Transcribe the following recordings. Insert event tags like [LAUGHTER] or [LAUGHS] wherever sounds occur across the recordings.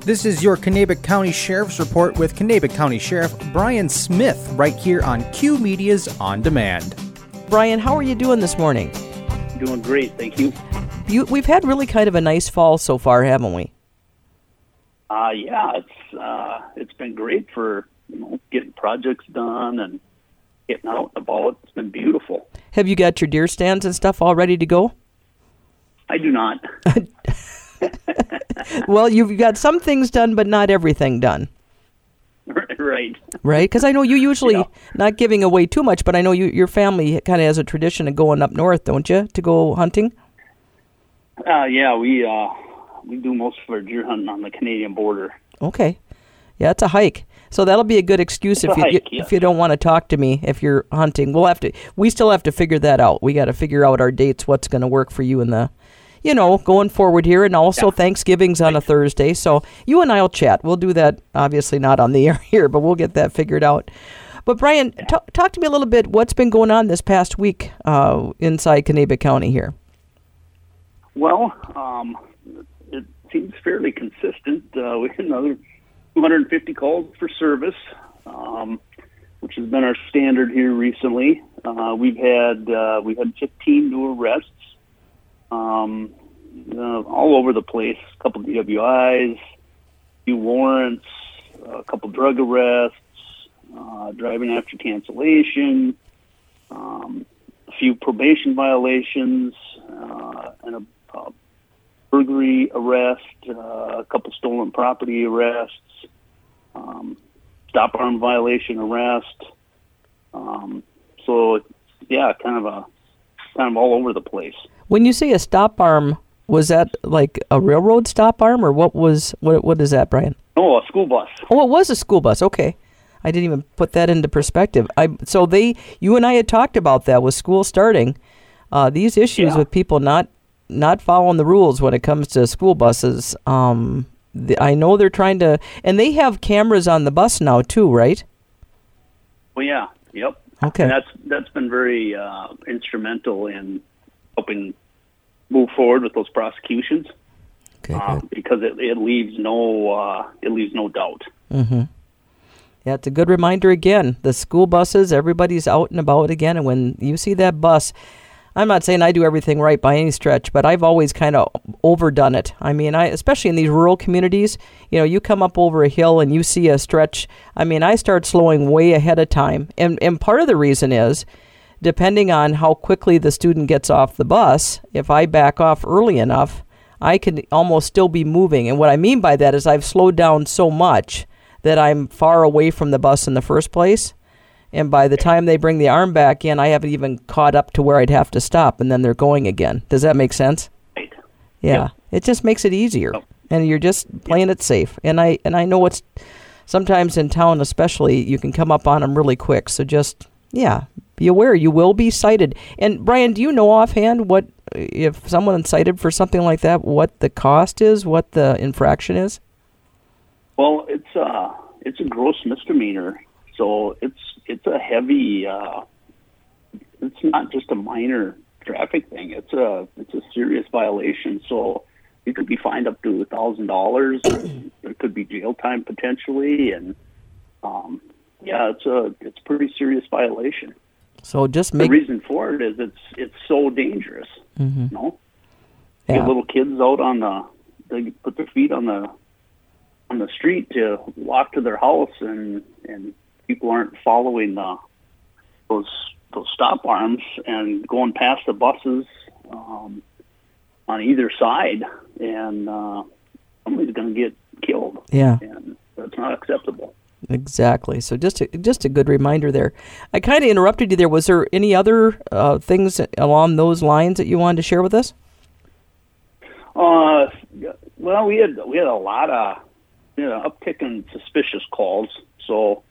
This is your Kanabec County Sheriff's Report with Kanabec County Sheriff Brian Smith right here on Q Media's On Demand. Brian, how are you doing this morning? Doing great, thank you. you we've had really kind of a nice fall so far, haven't we? Uh, yeah, it's uh, it's been great for you know getting projects done and getting out and about. It's been beautiful. Have you got your deer stands and stuff all ready to go? I do not. [LAUGHS] [LAUGHS] well, you've got some things done, but not everything done. [LAUGHS] right. Right? Because I know you usually, Yeah. not giving away too much, but I know you, your family kind of has a tradition of going up north, don't you, to go hunting? Uh, yeah, we uh, we do most of our deer hunting on the Canadian border. Okay. Yeah, it's a hike. So that'll be a good excuse It's if you hike, if yes. you don't want to talk to me if you're hunting. We'll have to we still have to figure that out. We got to figure out our dates, what's going to work for you in the you know, going forward here and also Yeah. Thanksgiving's on a Thursday. So you and I'll chat. We'll do that obviously not on the [LAUGHS] air here, but we'll get that figured out. But Brian, ta- talk to me a little bit what's been going on this past week uh, inside Kanabec County here. Well, um, it seems fairly consistent. Uh, [LAUGHS] we had another 250 calls for service, um, which has been our standard here recently. Uh, we've had uh, we had 15 new arrests, um, uh, all over the place. A couple DWIs, few warrants, a couple drug arrests, uh, driving after cancellation, um, a few probation violations, uh, and a, a burglary arrest, uh, a couple stolen property arrests, um, stop arm violation arrest. Um, so, yeah, kind of a kind of all over the place. When you say a stop arm, was that like a railroad stop arm or what was what what is that, Brian? Oh, a school bus. Oh, it was a school bus. Okay. I didn't even put that into perspective. I so they you and I had talked about that with school starting. Uh, these issues Yeah. with people not not following the rules when it comes to school buses. Um, the, I know they're trying to, and they have cameras on the bus now too, right? Well, yeah, yep. Okay. And that's that's been very uh, instrumental in helping move forward with those prosecutions Okay. uh, because it, it leaves no uh, it leaves no doubt. Yeah, it's a good reminder again. The school buses, everybody's out and about again, and when you see that bus, I'm not saying I do everything right by any stretch, but I've always kind of overdone it. I mean, I especially in these rural communities, you know, you come up over a hill and you see a stretch. I mean, I start slowing way ahead of time, and and part of the reason is depending on how quickly the student gets off the bus. If I back off early enough, I can almost still be moving. And what I mean by that is I've slowed down so much that I'm far away from the bus in the first place. And by the time they bring the arm back in, I haven't even caught up to where I'd have to stop, and then they're going again. Does that make sense? Right. Yeah, Yep. it just makes it easier, Yep. and you're just playing it safe. And I and I know it's sometimes in town, especially, you can come up on them really quick. So just yeah, be aware you will be cited. And Brian, do you know offhand what if someone is cited for something like that? What the cost is? What the infraction is? Well, it's uh it's a gross misdemeanor, so it's it's a heavy. Uh, it's not just a minor traffic thing. It's a it's a serious violation. So you could be fined up to a thousand dollars. There could be jail time potentially, and um, yeah, it's a it's a pretty serious violation. So just the make reason for it is it's it's so dangerous. You know, yeah. get little kids out on the they put their feet on the on the street to walk to their house and and people aren't following the those those stop arms and going past the buses um, on either side and uh, somebody's going to get killed yeah. and that's not acceptable. Exactly. So just a, just a good reminder there. I kind of interrupted you there. Was there any other uh, things along those lines that you wanted to share with us? Uh, well, we had we had a lot of you know uptick in suspicious calls. So,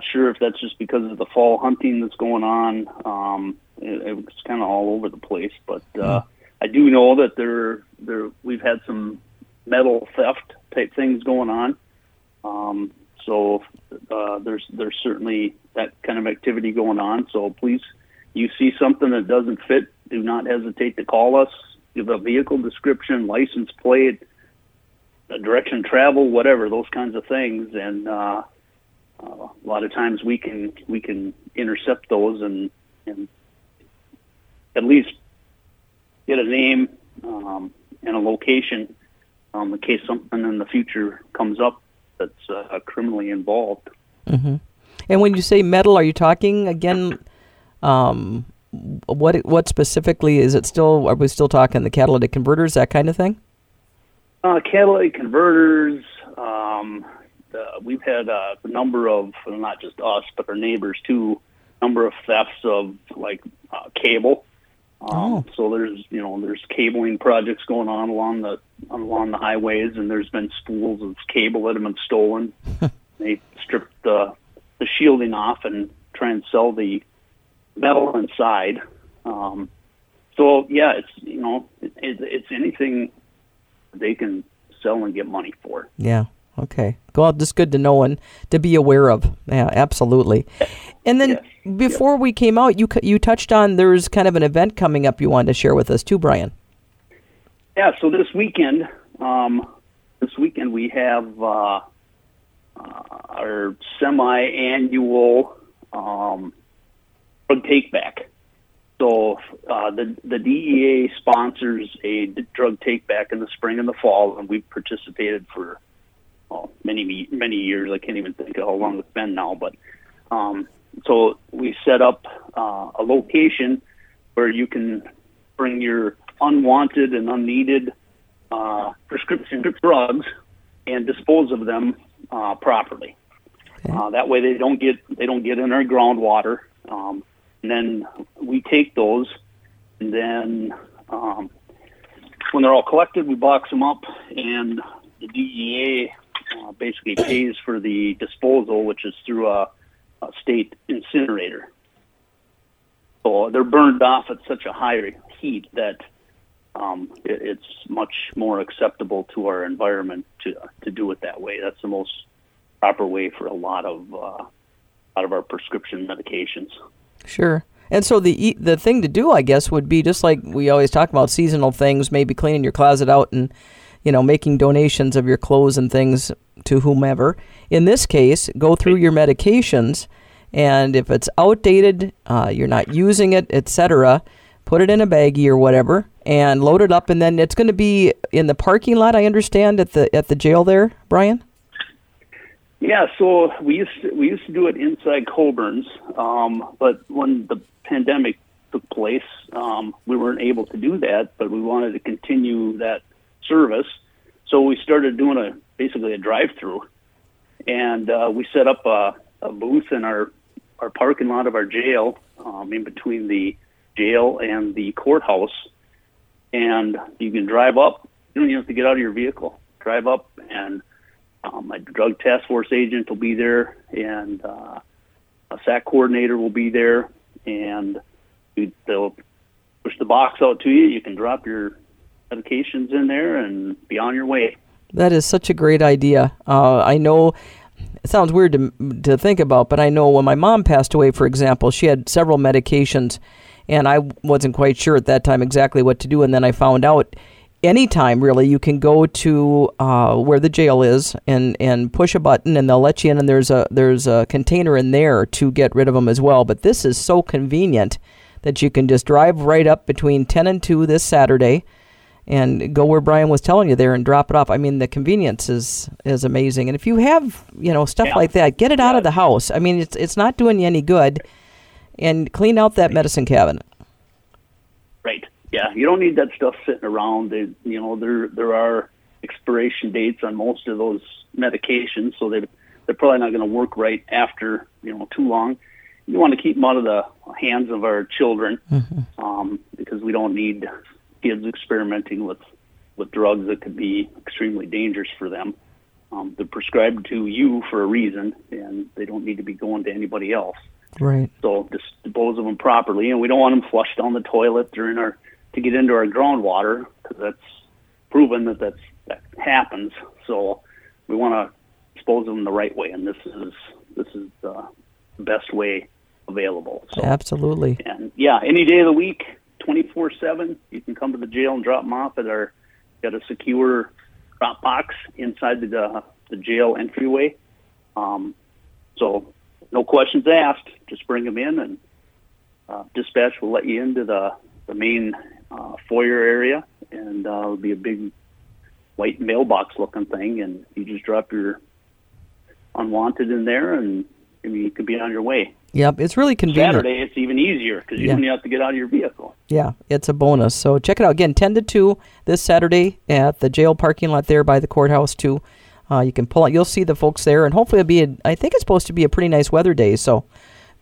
not sure if that's just because of the fall hunting that's going on. Um, it, it was kind of all over the place, but uh, I do know that there there we've had some metal theft type things going on. Um, so uh, there's there's certainly that kind of activity going on. So please, you see something that doesn't fit, do not hesitate to call us. Give a vehicle description, license plate, direction travel, whatever those kinds of things, and uh, uh, a lot of times we can we can intercept those and and at least get a name um, and a location um, in case something in the future comes up that's uh, criminally involved. Mm-hmm. And when you say metal, are you talking again? Um, what what specifically is it? Still, are we still talking the catalytic converters, that kind of thing? Uh, catalytic converters. Um, we've had a number of not just us, but our neighbors too. Number of thefts of like uh, cable. Um, oh. So there's you know there's cabling projects going on along the along the highways, and there's been spools of cable that have been stolen. [LAUGHS] they strip the the shielding off and try and sell the metal inside. Um, so yeah, it's you know it, it, it's anything they can sell and get money for. Yeah. Okay. Well, just good to know and to be aware of. Yeah, absolutely. And then yes. before yes. we came out, you you touched on there's kind of an event coming up you wanted to share with us too, Brian. Yeah. So this weekend, um, this weekend we have uh, uh, our semi-annual um, drug take back. So uh, the the DEA sponsors a drug take back in the spring and the fall, and we've participated for well, many many years. I can't even think of how long it's been now, but um, so we set up uh, a location where you can bring your unwanted and unneeded uh, prescription drugs and dispose of them uh, properly. Okay. Uh, that way, they don't get they don't get in our groundwater. Um, and then we take those, and then um, when they're all collected, we box them up, and the DEA uh, basically pays for the disposal, which is through a, a state incinerator. So they're burned off at such a high heat that um, it, it's much more acceptable to our environment to to do it that way. That's the most proper way for a lot of uh, a lot of our prescription medications. Sure. And so the the thing to do, I guess, would be just like we always talk about seasonal things, maybe cleaning your closet out and you know making donations of your clothes and things to whomever. In this case, go through your medications, and if it's outdated, uh, you're not using it, etc put it in a baggie or whatever, and load it up, and then it's going to be in the parking lot. I understand at the at the jail there, Brian. Yeah, so we used to, we used to do it inside Coburn's, um, but when the pandemic took place, um, we weren't able to do that. But we wanted to continue that service, so we started doing a basically a drive-through, and uh, we set up a, a booth in our our parking lot of our jail, um, in between the jail and the courthouse, and you can drive up. You don't even have to get out of your vehicle. Drive up, and um, my drug task force agent will be there, and uh, a SAC coordinator will be there, and they'll push the box out to you. You can drop your medications in there and be on your way. That is such a great idea. Uh, I know it sounds weird to to think about, but I know when my mom passed away, for example, she had several medications, and I wasn't quite sure at that time exactly what to do. And then I found out anytime really you can go to uh, where the jail is and, and push a button and they'll let you in and there's a there's a container in there to get rid of them as well but this is so convenient that you can just drive right up between 10 and 2 this saturday and go where brian was telling you there and drop it off i mean the convenience is is amazing and if you have you know stuff yeah. like that get it out of the house i mean it's it's not doing you any good and clean out that medicine cabinet. Right. Yeah, you don't need that stuff sitting around. They, you know, there there are expiration dates on most of those medications, so they they're probably not going to work right after you know too long. You want to keep them out of the hands of our children mm-hmm. um, because we don't need kids experimenting with with drugs that could be extremely dangerous for them. Um, they're prescribed to you for a reason, and they don't need to be going to anybody else. Right. So dispose of them properly, and we don't want them flushed down the toilet during our to get into our groundwater because that's proven that that's that happens. So we want to dispose of them the right way, and this is this is the best way available. So, Absolutely. And yeah, any day of the week, twenty four seven, you can come to the jail and drop them off at our got a secure drop box inside the uh, the jail entryway. Um, so no questions asked. Just bring them in, and uh, dispatch will let you into the the main uh, foyer area, and uh, it'll be a big white mailbox looking thing, and you just drop your unwanted in there, and I mean, you could be on your way. Yep, it's really convenient. Saturday, it's even easier because you Yeah. don't have to get out of your vehicle. Yeah, it's a bonus. So check it out again, ten to two this Saturday at the jail parking lot there by the courthouse too. Uh, you can pull out. You'll see the folks there, and hopefully it'll be. A, I think it's supposed to be a pretty nice weather day, so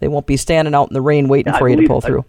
they won't be standing out in the rain waiting Yeah, I for you to pull through.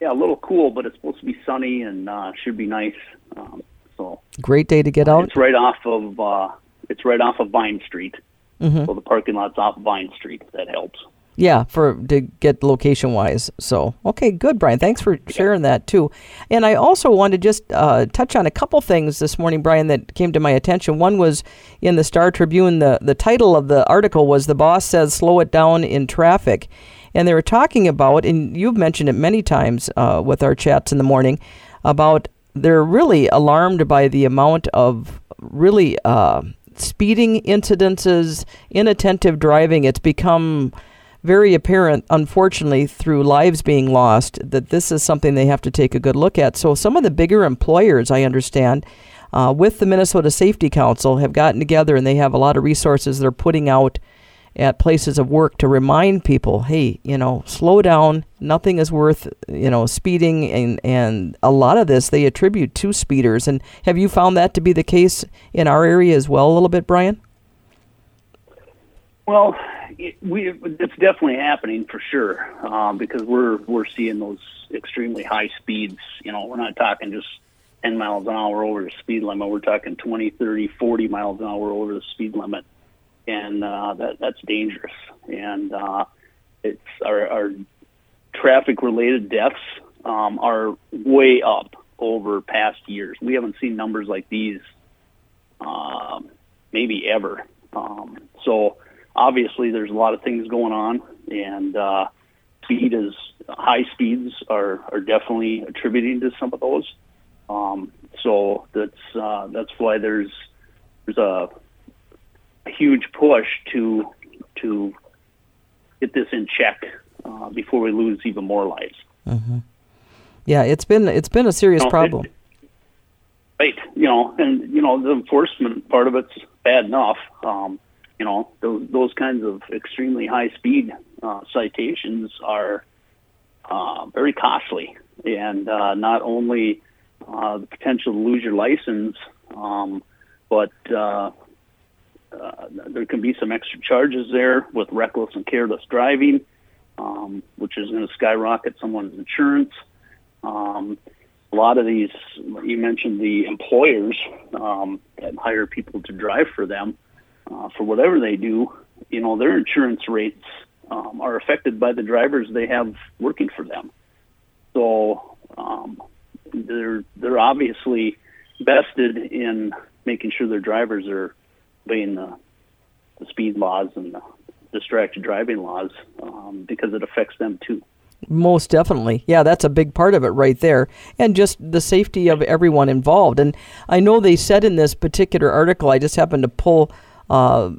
Yeah, a little cool, but it's supposed to be sunny and uh, should be nice. Um, so Great day to get out. it's right off of uh, it's right off of Vine Street. Mm-hmm. So the parking lot's off Vine Street. That helps. Yeah, for to get location wise. So okay, good, Brian. Thanks for sharing that too. And I also wanted to just uh, touch on a couple things this morning, Brian, that came to my attention. One was in the Star Tribune. the The title of the article was "The Boss Says Slow It Down in Traffic," and they were talking about, and you've mentioned it many times uh, with our chats in the morning, about they're really alarmed by the amount of really uh, speeding incidences, inattentive driving. It's become very apparent, unfortunately, through lives being lost, that this is something they have to take a good look at. So, some of the bigger employers, I understand, uh, with the Minnesota Safety Council, have gotten together and they have a lot of resources they're putting out at places of work to remind people, hey, you know, slow down. Nothing is worth, you know, speeding, and and a lot of this they attribute to speeders. And have you found that to be the case in our area as well, a little bit, Brian? Well, we it's definitely happening for sure um, because we're we're seeing those extremely high speeds. You know, we're not talking just 10 miles an hour over the speed limit. We're talking 20, 30, 40 miles an hour over the speed limit, and uh, that that's dangerous. And uh, it's our, our traffic related deaths um, are way up over past years. We haven't seen numbers like these um, maybe ever. Um, so obviously, there's a lot of things going on, and uh, speed is high speeds are are definitely attributing to some of those. Um, so that's uh, that's why there's there's a, a huge push to to get this in check uh, before we lose even more lives. Yeah, it's been it's been a serious No, it- problem. Right. You know, and you know the enforcement part of it's bad enough. Um, you know, those those kinds of extremely high speed uh, citations are uh, very costly, and uh, not only uh, the potential to lose your license, um, but uh, uh, there can be some extra charges there with reckless and careless driving, um, which is going to skyrocket someone's insurance. Um, a lot of these, you mentioned the employers um, that hire people to drive for them uh, for whatever they do. You know, their insurance rates um, are affected by the drivers they have working for them. So um, they're they're obviously vested in making sure their drivers are obeying the, the speed laws and the distracted driving laws um, because it affects them too. Most definitely. Yeah, that's a big part of it right there. And just the safety of everyone involved. And I know they said in this particular article, I just happened to pull uh,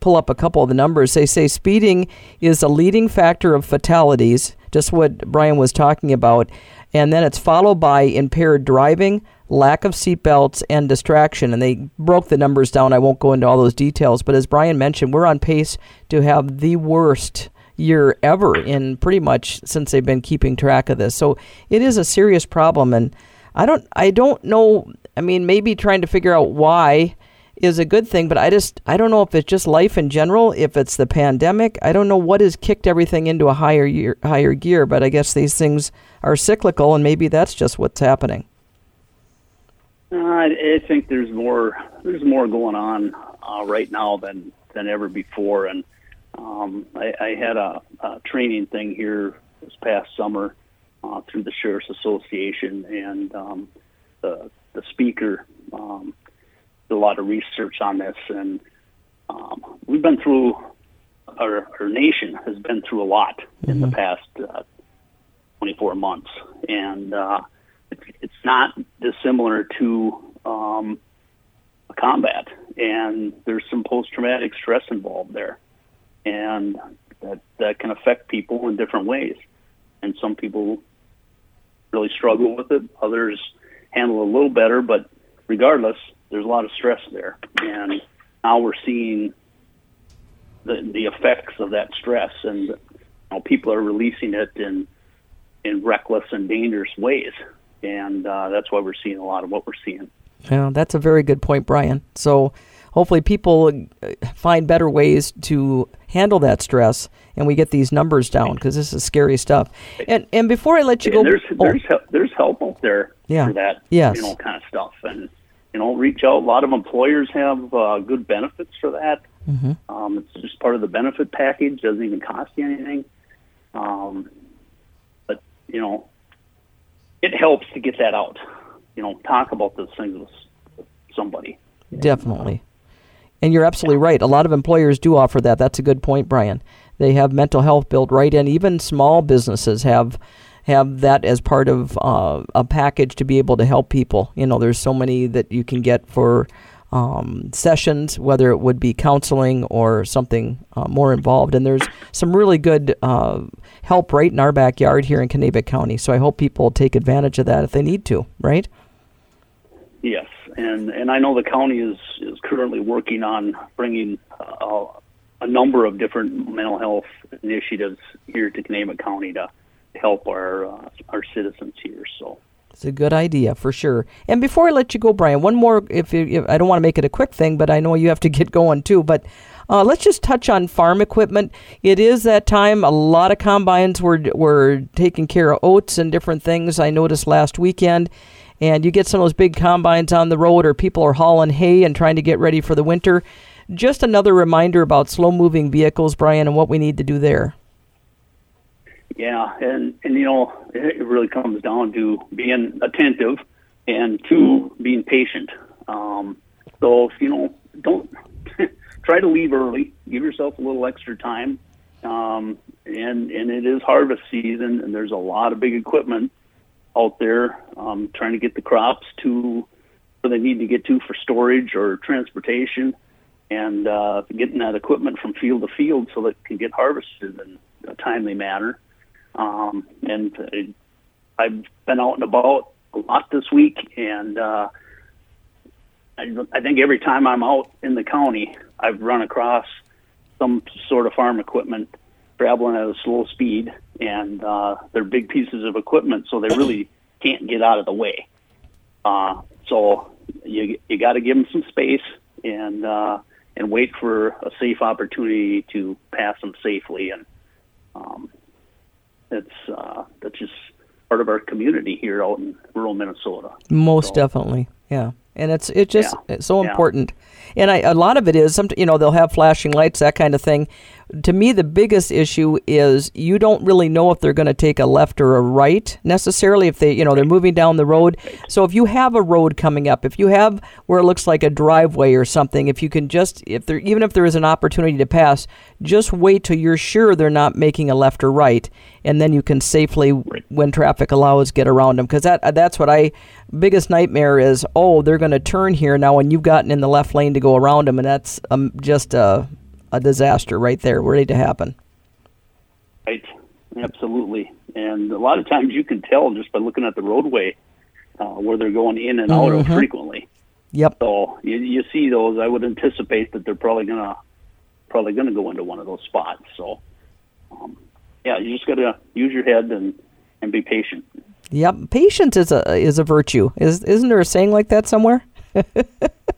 pull up a couple of the numbers. They say speeding is a leading factor of fatalities, just what Brian was talking about. And then it's followed by impaired driving, lack of seatbelts, and distraction. And they broke the numbers down. I won't go into all those details. But as Brian mentioned, we're on pace to have the worst year ever in pretty much since they've been keeping track of this. So it is a serious problem and I don't I don't know I mean maybe trying to figure out why is a good thing, but I just I don't know if it's just life in general, if it's the pandemic. I don't know what has kicked everything into a higher year, higher gear, but I guess these things are cyclical and maybe that's just what's happening. Uh, I, think there's more there's more going on uh, right now than than ever before, and um, I, I had a, a training thing here this past summer uh, through the Sheriff's Association, and um, the the speaker um, did a lot of research on this, and um, we've been through our, our nation has been through a lot in the past uh, 24 months, and uh, it's, it's not dissimilar to um, combat, and there's some post-traumatic stress involved there, and that that can affect people in different ways. And some people really struggle with it. Others handle it a little better, but regardless, there's a lot of stress there. And now we're seeing the the effects of that stress, and you know, people are releasing it in in reckless and dangerous ways. And uh, that's why we're seeing a lot of what we're seeing. Yeah, that's a very good point, Brian. So hopefully people uh, find better ways to handle that stress and we get these numbers down because this is scary stuff. And and before I let you and go, there's oh, there's help, there's help out there Yeah. for that Yes. you know kind of stuff, and you know reach out. A lot of employers have uh, good benefits for that. Mm-hmm. Um, it's just part of the benefit package. Doesn't even cost you anything. Um, but you know, it helps to get that out. You know, talk about those things with with somebody. Definitely. And you're absolutely right. A lot of employers do offer that. That's a good point, Brian. They have mental health built right in. Even small businesses have have that as part of uh, a package to be able to help people. You know, there's so many that you can get for um, sessions, whether it would be counseling or something uh, more involved. And there's some really good uh, help right in our backyard here in Kanabec County. So I hope people take advantage of that if they need to. Right? Yes, and and I know the county is is currently working on bringing uh, a number of different mental health initiatives here to Kanabec County to help our uh, our citizens here. So It's a good idea for sure. And before I let you go, Brian, one more. If, you, if I don't want to make it a quick thing, but I know you have to get [LAUGHS] going too. But uh, let's just touch on farm equipment. It is that time. A lot of combines were were taking care of oats and different things. I noticed last weekend. And you get some of those big combines on the road, or people are hauling hay and trying to get ready for the winter. Just another reminder about slow moving vehicles, Brian, and what we need to do there. Yeah, and and you know it really comes down to being attentive and to being patient. Um, so you know don't [LAUGHS] try to leave early. Give yourself a little extra time. Um, and and it is harvest season, and there's a lot of big equipment out there um, trying to get the crops to where they need to get to for storage or transportation, and uh, getting that equipment from field to field so that it can get harvested in a timely manner. Um, and uh, I've been out and about a lot this week, and uh, I, I think every time I'm out in the county, I've run across some sort of farm equipment traveling at a slow speed, and uh, they're big pieces of equipment, so they really can't get out of the way. Uh, so you you got to give them some space and uh, and wait for a safe opportunity to pass them safely, and um, it's uh, that's just part of our community here out in rural Minnesota. Most So- definitely, yeah. And it's it just Yeah. it's so Yeah. important. And I, a lot of it is some you know they'll have flashing lights that kind of thing. To me, the biggest issue is you don't really know if they're going to take a left or a right necessarily. If they you know they're moving down the road, so if you have a road coming up, if you have where it looks like a driveway or something, if you can just if there even if there is an opportunity to pass, just wait till you're sure they're not making a left or right, and then you can safely, when traffic allows, get around them. Because that that's what I biggest nightmare is. Oh, they're going to turn here now, and you've gotten in the left lane to go around them, and that's um, just a a disaster right there, ready to happen. Right, absolutely. And a lot of times you can tell just by looking at the roadway uh, where they're going in and out of Mhm. frequently. Yep. So you, you see those. I would anticipate that they're probably gonna probably gonna go into one of those spots. So um, yeah, you just gotta use your head and and be patient. Yep. Patience is a is a virtue. Is isn't there a saying like that somewhere?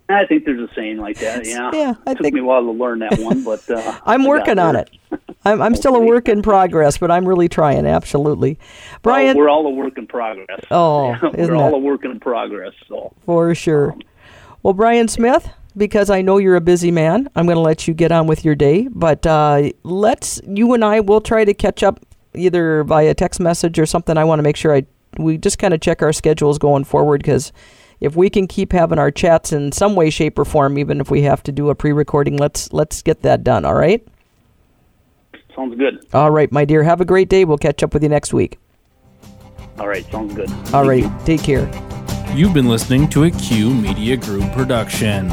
I think there's a saying like that. Yeah, Yeah, I it took think- me a while to learn that one, but uh, [LAUGHS] I'm working on it. I'm, I'm still a work in progress, but I'm really trying. Absolutely, Well, Brian. we're all a work in progress. Oh, [LAUGHS] we're isn't all that- a work in progress. So For sure. Well, Brian Smith, because I know you're a busy man, I'm going to let you get on with your day. But uh, let's you and I will try to catch up either via text message or something. I want to make sure I we just kind of check our schedules going forward because if we can keep having our chats in some way, shape, or form, even if we have to do a pre-recording, let's let's get that done. All right. sounds good. All right, my dear. Have a great day. We'll catch up with you next week. All right, sounds good. All Thank right. you. Take care. You've been listening to a Q Media Group production.